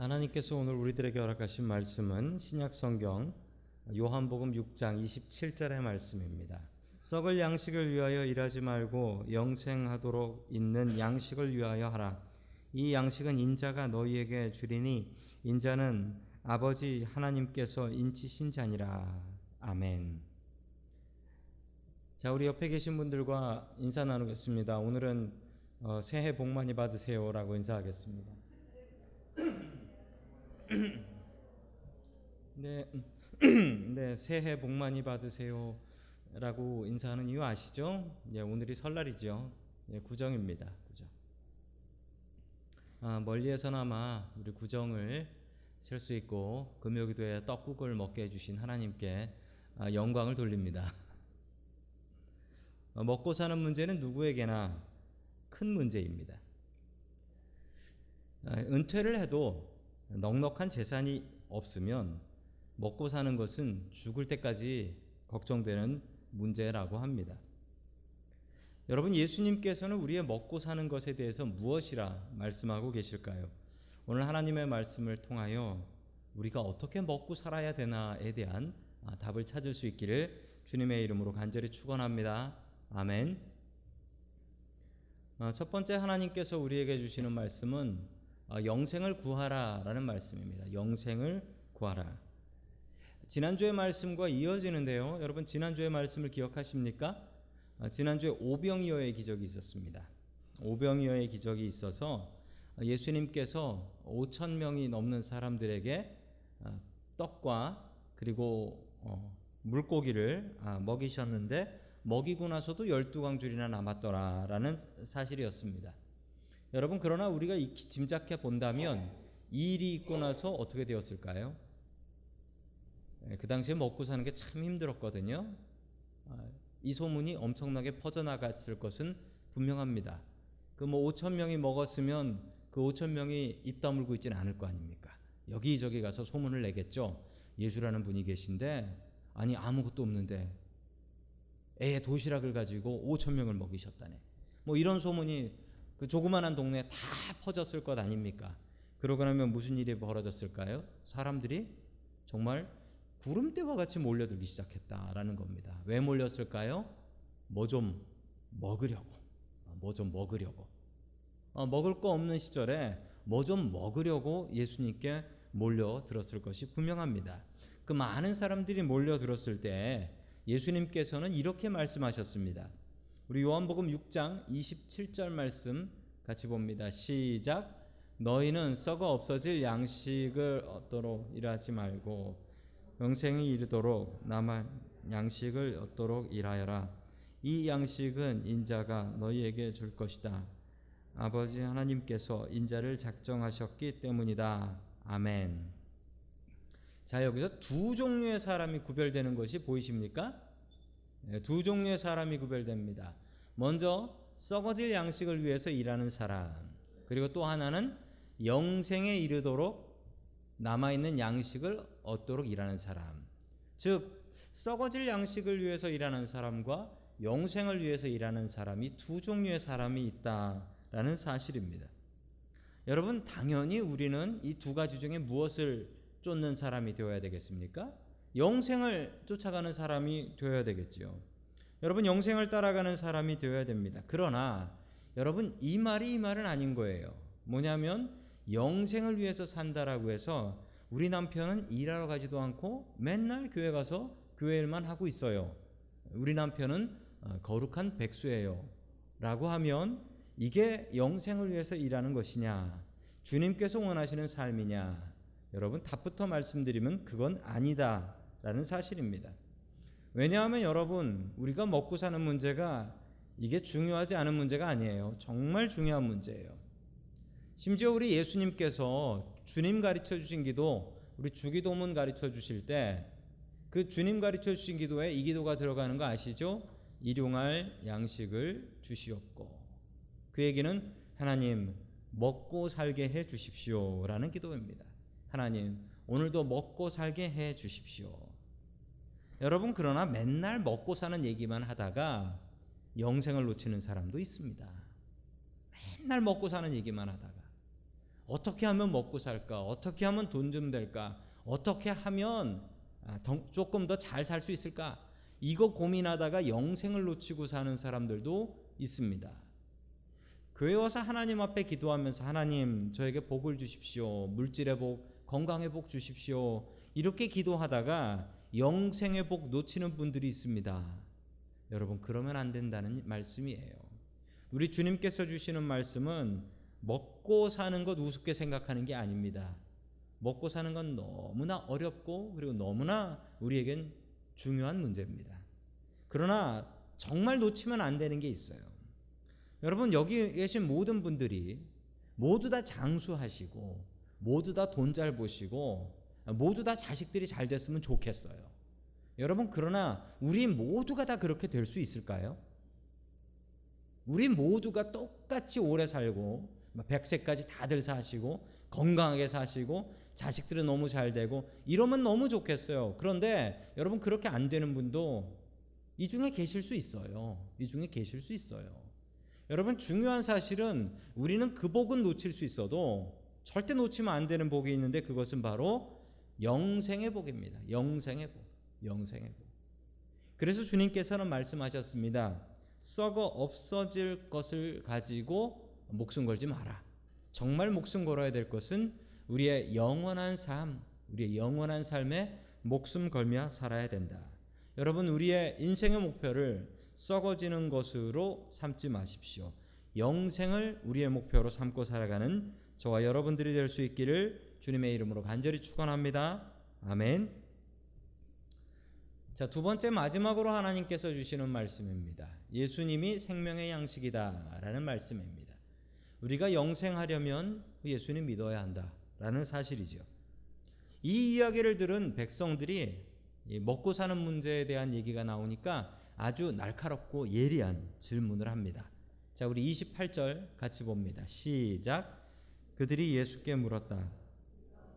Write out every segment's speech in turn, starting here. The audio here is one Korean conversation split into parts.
하나님께서 오늘 우리들에게 허락하신 말씀은 신약 성경 요한복음 6장 27절의 말씀입니다. 썩을 양식을 위하여 일하지 말고 영생하도록 있는 양식을 위하여 하라. 이 양식은 인자가 너희에게 주리니 인자는 아버지 하나님께서 인치신 자니라. 아멘. 자, 우리 옆에 계신 분들과 인사 나누겠습니다. 오늘은 어, 새해 복 많이 받으세요라고 인사하겠습니다. 네, 네, 새해 복 많이 받으세요 라고 인사하는 이유 아시죠? 예, 오늘이 설날이죠. 예, 구정입니다. 구정. 아, 멀리에서나마 우리 구정을 셀수 있고 금요기도에 떡국을 먹게 해주신 하나님께 아, 영광을 돌립니다. 어, 먹고 사는 문제는 누구에게나 큰 문제입니다. 아, 은퇴를 해도 넉넉한 재산이 없으면 먹고 사는 것은 죽을 때까지 걱정되는 문제라고 합니다. 여러분 예수님께서는 우리의 먹고 사는 것에 대해서 무엇이라 말씀하고 계실까요? 오늘 하나님의 말씀을 통하여 우리가 어떻게 먹고 살아야 되나에 대한 아, 답을 찾을 수 있기를 주님의 이름으로 간절히 축원합니다. 아멘. 아, 첫 번째 하나님께서 우리에게 주시는 말씀은 아, 영생을 구하라라는 말씀입니다. 영생을 구하라. 지난주의 말씀과 이어지는데요. 여러분 지난주의 말씀을 기억하십니까? 아, 지난주에 오병이어의 기적이 있었습니다. 오병이어의 기적이 있어서 예수님께서 5천 명이 넘는 사람들에게 떡과 그리고 어, 물고기를 먹이셨는데 먹이고 나서도 12광줄이나 남았더라라는 사실이었습니다. 여러분 그러나 우리가 짐작해 본다면 이 일이 있고 나서 어떻게 되었을까요? 예, 그 당시에 먹고 사는 게 참 힘들었거든요. 아, 이 소문이 엄청나게 퍼져나갔을 것은 분명합니다. 그 뭐 5천 명이 먹었으면 그 5천 명이 입 다물고 있지는 않을 거 아닙니까? 여기저기 가서 소문을 내겠죠. 예수라는 분이 계신데 아니 아무것도 없는데 애 도시락을 가지고 5천 명을 먹이셨다네. 뭐 이런 소문이 그 조그만한 동네에 다 퍼졌을 것 아닙니까? 그러고 나면 무슨 일이 벌어졌을까요? 사람들이 정말 구름대와 같이 몰려들기 시작했다라는 겁니다. 왜 몰렸을까요? 뭐 좀 먹으려고. 어, 뭐좀 먹으려고. 어, 먹을 거 없는 시절에 뭐 좀 먹으려고 예수님께 몰려들었을 것이 분명합니다. 그 많은 사람들이 몰려들었을 때 예수님께서는 이렇게 말씀하셨습니다. 우리 요한복음 6장 27절 말씀 같이 봅니다. 시작. 너희는 썩어 없어질 양식을 얻도록 일하지 말고 영생이 이르도록 남아 양식을 얻도록 일하여라. 이 양식은 인자가 너희에게 줄 것이다. 아버지 하나님께서 인자를 작정하셨기 때문이다. 아멘. 자, 여기서 두 종류의 사람이 구별되는 것이 보이십니까? 예, 두 종류의 사람이 구별됩니다. 먼저 썩어질 양식을 위해서 일하는 사람, 그리고 또 하나는 영생에 이르도록 남아있는 양식을 얻도록 일하는 사람. 즉, 썩어질 양식을 위해서 일하는 사람과 영생을 위해서 일하는 사람이 두 종류의 사람이 있다라는 사실입니다. 여러분, 당연히 우리는 이 두 가지 중에 무엇을 쫓는 사람이 되어야 되겠습니까? 영생을 쫓아가는 사람이 되어야 되겠지요. 여러분 영생을 따라가는 사람이 되어야 됩니다. 그러나 여러분 이 말이 이 말은 아닌 거예요. 뭐냐면 영생을 위해서 산다라고 해서 우리 남편은 일하러 가지도 않고 맨날 교회 가서 교회 일만 하고 있어요. 우리 남편은 어, 거룩한 백수예요. 라고 하면 이게 영생을 위해서 일하는 것이냐? 주님께서 원하시는 삶이냐? 여러분 답부터 말씀드리면 그건 아니다. 라는 사실입니다. 왜냐하면 여러분, 우리가 먹고 사는 문제가 이게 중요하지 않은 문제가 아니에요. 정말 중요한 문제예요. 심지어 우리 예수님께서 주님 가르쳐 주신 기도, 우리 주기도문 가르쳐 주실 때 그 주님 가르쳐 주신 기도에 이 기도가 들어가는 거 아시죠? 일용할 양식을 주시옵고. 그 얘기는 하나님 먹고 살게 해 주십시오라는 기도입니다. 하나님 오늘도 먹고 살게 해 주십시오. 여러분 그러나 맨날 먹고 사는 얘기만 하다가 영생을 놓치는 사람도 있습니다. 맨날 먹고 사는 얘기만 하다가 어떻게 하면 먹고 살까? 어떻게 하면 돈 좀 될까? 어떻게 하면 아, 조금 더 잘 살 수 있을까? 이거 고민하다가 영생을 놓치고 사는 사람들도 있습니다. 교회 와서 하나님 앞에 기도하면서 하나님 저에게 복을 주십시오. 물질의 복, 건강의 복 주십시오. 이렇게 기도하다가 영생의 복 놓치는 분들이 있습니다. 여러분 그러면 안 된다는 말씀이에요. 우리 주님께서 주시는 말씀은 먹고 사는 것 우습게 생각하는 게 아닙니다. 먹고 사는 건 너무나 어렵고 그리고 너무나 우리에겐 중요한 문제입니다. 그러나 정말 놓치면 안 되는 게 있어요. 여러분 여기 계신 모든 분들이 모두 다 장수하시고 모두 다 돈 잘 보시고 모두 다 자식들이 잘 됐으면 좋겠어요. 여러분 그러나 우리 모두가 다 그렇게 될 수 있을까요? 우리 모두가 똑같이 오래 살고 100세까지 다들 사시고 건강하게 사시고 자식들은 너무 잘 되고 이러면 너무 좋겠어요. 그런데 여러분 그렇게 안 되는 분도 이 중에 계실 수 있어요. 이 중에 계실 수 있어요. 여러분 중요한 사실은 우리는 그 복은 놓칠 수 있어도 절대 놓치면 안 되는 복이 있는데 그것은 바로 영생의 복입니다. 영생의 복. 영생의 복. 그래서 주님께서는 말씀하셨습니다. 썩어 없어질 것을 가지고 목숨 걸지 마라. 정말 목숨 걸어야 될 것은 우리의 영원한 삶, 우리의 영원한 삶에 목숨 걸며 살아야 된다. 여러분 우리의 인생의 목표를 썩어지는 것으로 삼지 마십시오. 영생을 우리의 목표로 삼고 살아가는 저와 여러분들이 될 수 있기를 주님의 이름으로 간절히 축원합니다. 아멘. 자, 두 번째 마지막으로 하나님께서 주시는 말씀입니다. 예수님이 생명의 양식이다라는 말씀입니다. 우리가 영생하려면 예수님 믿어야 한다라는 사실이죠. 이 이야기를 들은 백성들이 먹고 사는 문제에 대한 얘기가 나오니까 아주 날카롭고 예리한 질문을 합니다. 자, 우리 28절 같이 봅니다. 시작. 그들이 예수께 물었다.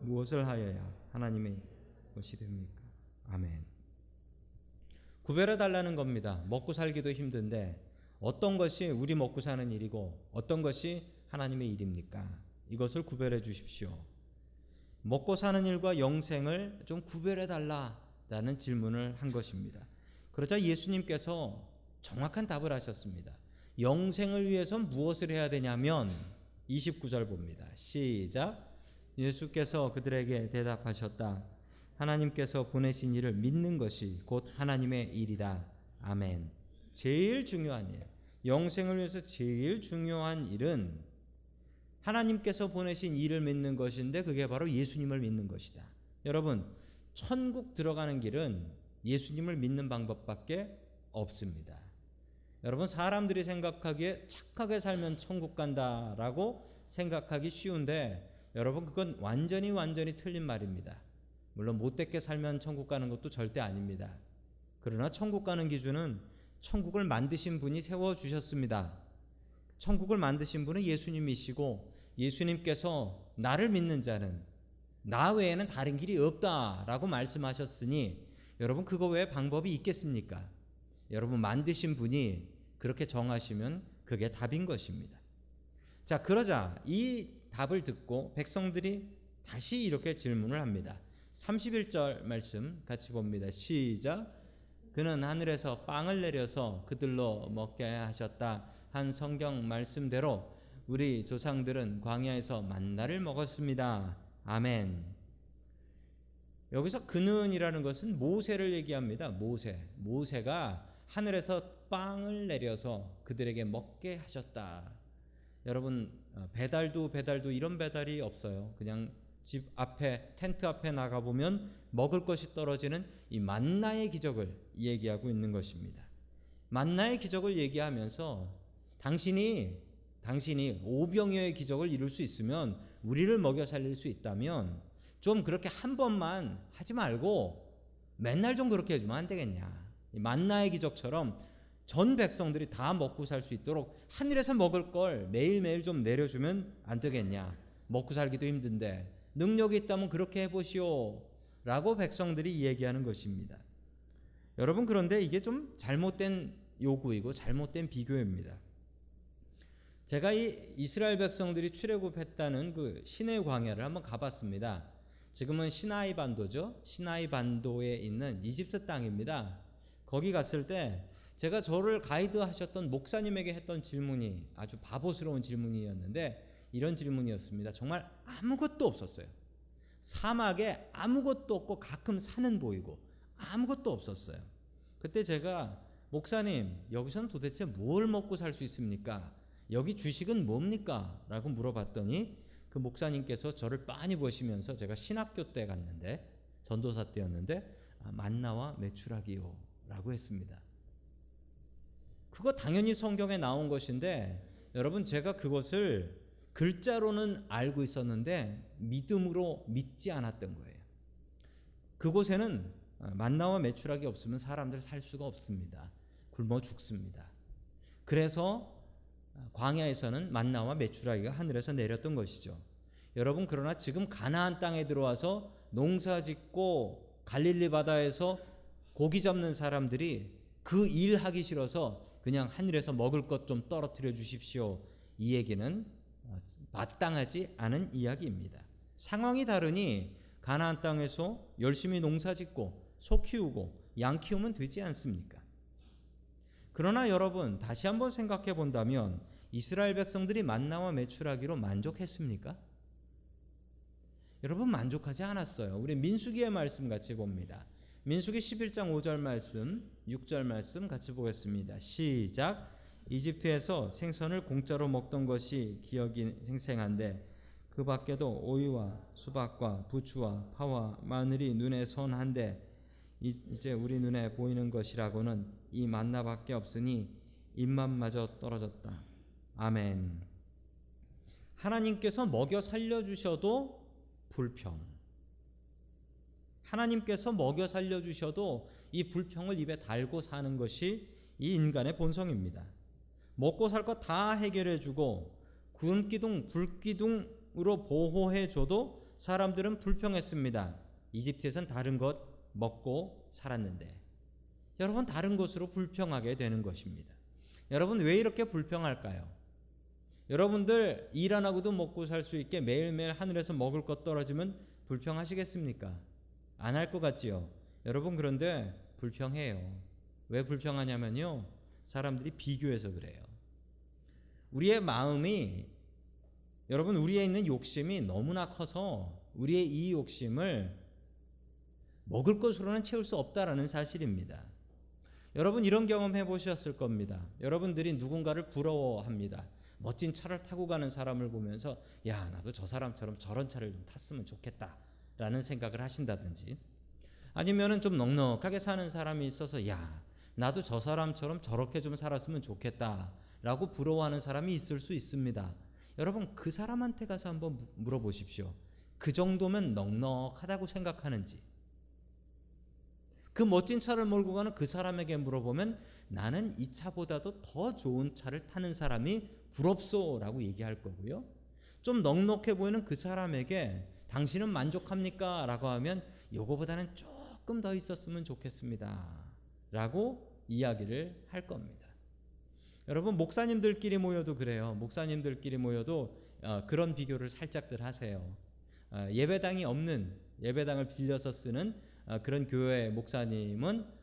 무엇을 하여야 하나님의 것이 됩니까? 아멘. 구별해 달라는 겁니다. 먹고 살기도 힘든데 어떤 것이 우리 먹고 사는 일이고 어떤 것이 하나님의 일입니까? 이것을 구별해 주십시오. 먹고 사는 일과 영생을 좀 구별해 달라라는 질문을 한 것입니다. 그러자 예수님께서 정확한 답을 하셨습니다. 영생을 위해서 무엇을 해야 되냐면 29절 봅니다. 시작. 예수께서 그들에게 대답하셨다. 하나님께서 보내신 일을 믿는 것이 곧 하나님의 일이다. 아멘. 제일 중요한 일, 영생을 위해서 제일 중요한 일은 하나님께서 보내신 일을 믿는 것인데 그게 바로 예수님을 믿는 것이다. 여러분, 천국 들어가는 길은 예수님을 믿는 방법밖에 없습니다. 여러분, 사람들이 생각하기에 착하게 살면 천국 간다라고 생각하기 쉬운데 여러분, 그건 완전히 완전히 틀린 말입니다. 물론 못되게 살면 천국 가는 것도 절대 아닙니다. 그러나 천국 가는 기준은 천국을 만드신 분이 세워 주셨습니다. 천국을 만드신 분은 예수님이시고 예수님께서 나를 믿는 자는 나 외에는 다른 길이 없다라고 말씀하셨으니 여러분 그거 외에 방법이 있겠습니까? 여러분 만드신 분이 그렇게 정하시면 그게 답인 것입니다. 자, 그러자 이 답을 듣고 백성들이 다시 이렇게 질문을 합니다. 31절 말씀 같이 봅니다. 시작. 그는 하늘에서 빵을 내려서 그들로 먹게 하셨다 한 성경 말씀대로 우리 조상들은 광야에서 만나를 먹었습니다. 아멘. 여기서 그는이라는 것은 모세를 얘기합니다. 모세. 모세가 하늘에서 빵을 내려서 그들에게 먹게 하셨다. 여러분 어, 배달도 배달도 이런 배달이 없어요. 그냥 집 앞에 텐트 앞에 나가 보면 먹을 것이 떨어지는 이 만나의 기적을 얘기하고 있는 것입니다. 만나의 기적을 얘기하면서 당신이 당신이 오병이어의 기적을 이룰 수 있으면 우리를 먹여 살릴 수 있다면 좀 그렇게 한 번만 하지 말고 맨날 좀 그렇게 해주면 안 되겠냐. 만나의 기적처럼 전 백성들이 다 먹고 살 수 있도록 하늘에서 먹을 걸 매일매일 좀 내려주면 안 되겠냐. 먹고 살기도 힘든데 능력이 있다면 그렇게 해보시오. 라고 백성들이 얘기하는 것입니다. 여러분, 그런데 이게 좀 잘못된 요구이고 잘못된 비교입니다. 제가 이 이스라엘 백성들이 출애굽했다는 그 시내 광야를 한번 가봤습니다. 지금은 시나이 반도죠. 시나이 반도에 있는 이집트 땅입니다. 거기 갔을 때 제가 저를 가이드 하셨던 목사님에게 했던 질문이 아주 바보스러운 질문이었는데 이런 질문이었습니다. 정말 아무것도 없었어요. 사막에 아무것도 없고 가끔 산은 보이고 아무것도 없었어요. 그때 제가 목사님 여기서는 도대체 뭘 먹고 살 수 있습니까? 여기 주식은 뭡니까? 라고 물어봤더니 그 목사님께서 저를 빤히 보시면서 제가 신학교 때 갔는데 전도사 때였는데 아, 만나와 메추라기요 라고 했습니다. 그거 당연히 성경에 나온 것인데 여러분 제가 그것을 글자로는 알고 있었는데 믿음으로 믿지 않았던 거예요. 그곳에는 만나와 매출하기 없으면 사람들 살 수가 없습니다. 굶어 죽습니다. 그래서 광야에서는 만나와 매출하기가 하늘에서 내렸던 것이죠. 여러분 그러나 지금 가나안 땅에 들어와서 농사 짓고 갈릴리 바다에서 고기 잡는 사람들이 그 일 하기 싫어서 그냥 하늘에서 먹을 것 좀 떨어뜨려 주십시오. 이 얘기는 마땅하지 않은 이야기입니다. 상황이 다르니 가나안 땅에서 열심히 농사 짓고 소 키우고 양 키우면 되지 않습니까? 그러나 여러분 다시 한번 생각해 본다면 이스라엘 백성들이 만나와 매출하기로 만족했습니까? 여러분 만족하지 않았어요. 우리 민수기의 말씀 같이 봅니다. 민수기 11장 5절 말씀, 6절 말씀 같이 보겠습니다. 시작. 이집트에서 생선을 공짜로 먹던 것이 기억이 생생한데 그 밖에도 오이와 수박과 부추와 파와 마늘이 눈에 선한데 이제 우리 눈에 보이는 것이라고는 이 만나밖에 없으니 입맛마저 떨어졌다. 아멘. 하나님께서 먹여 살려 주셔도 불평. 하나님께서 먹여 살려 주셔도 이 불평을 입에 달고 사는 것이 이 인간의 본성입니다. 먹고 살 것 다 해결해 주고 구름 기둥, 불 기둥으로 보호해 줘도 사람들은 불평했습니다. 이집트에선 다른 것 먹고 살았는데 여러분 다른 것으로 불평하게 되는 것입니다. 여러분 왜 이렇게 불평할까요? 여러분들 일 안 하고도 먹고 살 수 있게 매일매일 하늘에서 먹을 것 떨어지면 불평하시겠습니까? 안 할 것 같지요. 여러분 그런데 불평해요. 왜 불평하냐면요. 사람들이 비교해서 그래요. 우리의 마음이 여러분 우리에 있는 욕심이 너무나 커서 우리의 이 욕심을 먹을 것으로는 채울 수 없다라는 사실입니다. 여러분 이런 경험 해보셨을 겁니다. 여러분들이 누군가를 부러워합니다. 멋진 차를 타고 가는 사람을 보면서 야 나도 저 사람처럼 저런 차를 좀 탔으면 좋겠다 라는 생각을 하신다든지 아니면은 좀 넉넉하게 사는 사람이 있어서 야 나도 저 사람처럼 저렇게 좀 살았으면 좋겠다라고 부러워하는 사람이 있을 수 있습니다. 여러분 그 사람한테 가서 한번 물어보십시오. 그 정도면 넉넉하다고 생각하는지. 그 멋진 차를 몰고 가는 그 사람에게 물어보면 나는 이 차보다도 더 좋은 차를 타는 사람이 부럽소라고 얘기할 거고요. 좀 넉넉해 보이는 그 사람에게 당신은 만족합니까? 라고 하면 요거보다는 조금 더 있었으면 좋겠습니다. 라고 이야기를 할 겁니다. 여러분 목사님들끼리 모여도 그래요. 목사님들끼리 모여도 어, 그런 비교를 살짝들 하세요. 어, 예배당이 없는 예배당을 빌려서 쓰는 어, 그런 교회 목사님은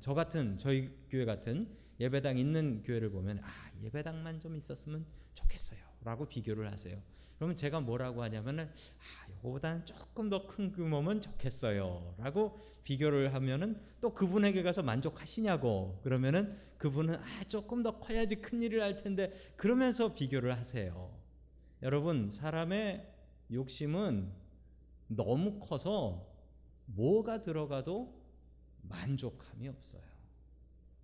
저 같은 저희 교회 같은 예배당 있는 교회를 보면 아 예배당만 좀 있었으면 좋겠어요라고 비교를 하세요. 그러면 제가 뭐라고 하냐면은 아 요거보다는 조금 더 큰 규모면 좋겠어요라고 비교를 하면은 또 그분에게 가서 만족하시냐고 그러면은 그분은 아 조금 더 커야지 큰 일을 할 텐데 그러면서 비교를 하세요. 여러분 사람의 욕심은 너무 커서 뭐가 들어가도 만족함이 없어요.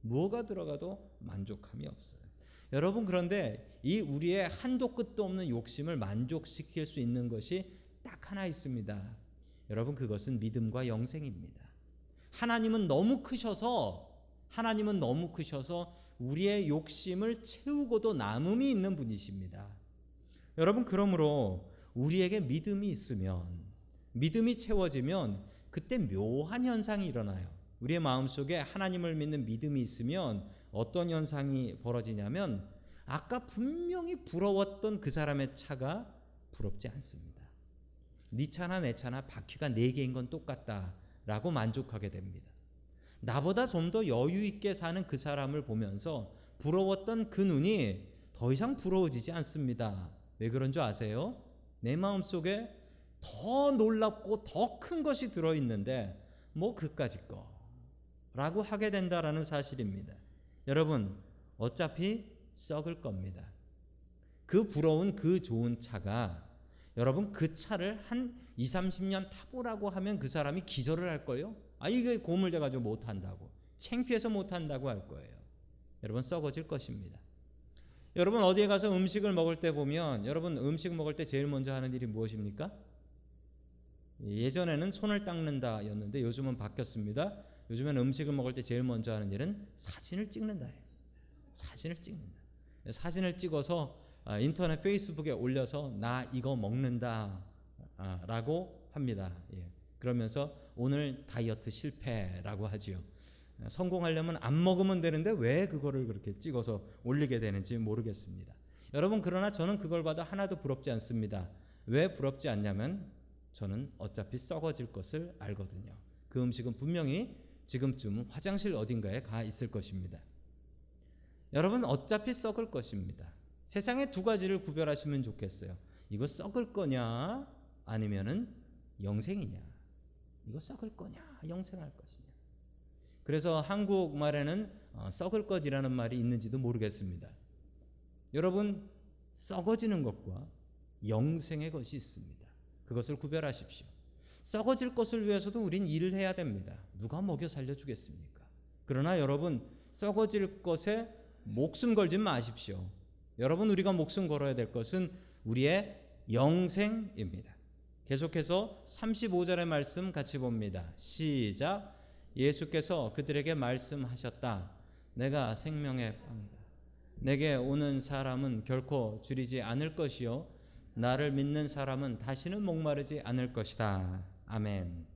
뭐가 들어가도 만족함이 없어요. 여러분 그런데 이 우리의 한도 끝도 없는 욕심을 만족시킬 수 있는 것이 딱 하나 있습니다. 여러분 그것은 믿음과 영생입니다. 하나님은 너무 크셔서 하나님은 너무 크셔서 우리의 욕심을 채우고도 남음이 있는 분이십니다. 여러분 그러므로 우리에게 믿음이 있으면 믿음이 채워지면 그때 묘한 현상이 일어나요. 우리의 마음속에 하나님을 믿는 믿음이 있으면 어떤 현상이 벌어지냐면 아까 분명히 부러웠던 그 사람의 차가 부럽지 않습니다. 네 차나 내 차나 바퀴가 네 개인 건 똑같다라고 만족하게 됩니다. 나보다 좀 더 여유 있게 사는 그 사람을 보면서 부러웠던 그 눈이 더 이상 부러워지지 않습니다. 왜 그런 줄 아세요? 내 마음 속에 더 놀랍고 더 큰 것이 들어 있는데 뭐 그까짓 거라고 하게 된다라는 사실입니다. 여러분 어차피 썩을 겁니다. 그 부러운 그 좋은 차가 여러분 그 차를 한 2, 30년 타보라고 하면 그 사람이 기절을 할 거예요. 아 이게 고물돼 가지고 못 한다고. 창피해서 못 한다고 할 거예요. 여러분 썩어질 것입니다. 여러분 어디에 가서 음식을 먹을 때 보면 여러분 음식 먹을 때 제일 먼저 하는 일이 무엇입니까? 예전에는 손을 닦는다였는데 요즘은 바뀌었습니다. 요즘엔 음식을 먹을 때 제일 먼저 하는 일은 사진을 찍는다예요. 사진을 찍는다. 사진을 찍어서 아, 인터넷 페이스북에 올려서 나 이거 먹는다라고 합니다. 예. 그러면서 오늘 다이어트 실패라고 하지요. 성공하려면 안 먹으면 되는데 왜 그거를 그렇게 찍어서 올리게 되는지 모르겠습니다. 여러분 그러나 저는 그걸 봐도 하나도 부럽지 않습니다. 왜 부럽지 않냐면 저는 어차피 썩어질 것을 알거든요. 그 음식은 분명히 지금쯤 화장실 어딘가에 가 있을 것입니다. 여러분 어차피 썩을 것입니다. 세상에 두 가지를 구별하시면 좋겠어요. 이거 썩을 거냐 아니면은 영생이냐. 이거 썩을 거냐 영생할 것이냐. 그래서 한국말에는 어, 썩을 것이라는 말이 있는지도 모르겠습니다. 여러분 썩어지는 것과 영생의 것이 있습니다. 그것을 구별하십시오. 썩어질 것을 위해서도 우린 일을 해야 됩니다. 누가 먹여 살려주겠습니까? 그러나 여러분 썩어질 것에 목숨 걸지 마십시오. 여러분 우리가 목숨 걸어야 될 것은 우리의 영생입니다. 계속해서 35절의 말씀 같이 봅니다. 시작. 예수께서 그들에게 말씀하셨다. 내가 생명의 빵이다. 내게 오는 사람은 결코 줄이지 않을 것이요 나를 믿는 사람은 다시는 목마르지 않을 것이다. 아멘.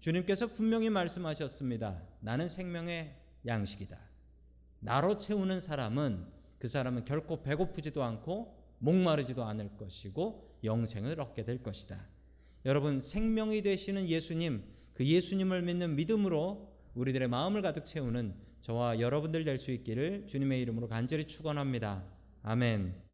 주님께서 분명히 말씀하셨습니다. 나는 생명의 양식이다. 나로 채우는 사람은 그 사람은 결코 배고프지도 않고 목마르지도 않을 것이고 영생을 얻게 될 것이다. 여러분 생명이 되시는 예수님 그 예수님을 믿는 믿음으로 우리들의 마음을 가득 채우는 저와 여러분들 될 수 있기를 주님의 이름으로 간절히 축원합니다. 아멘.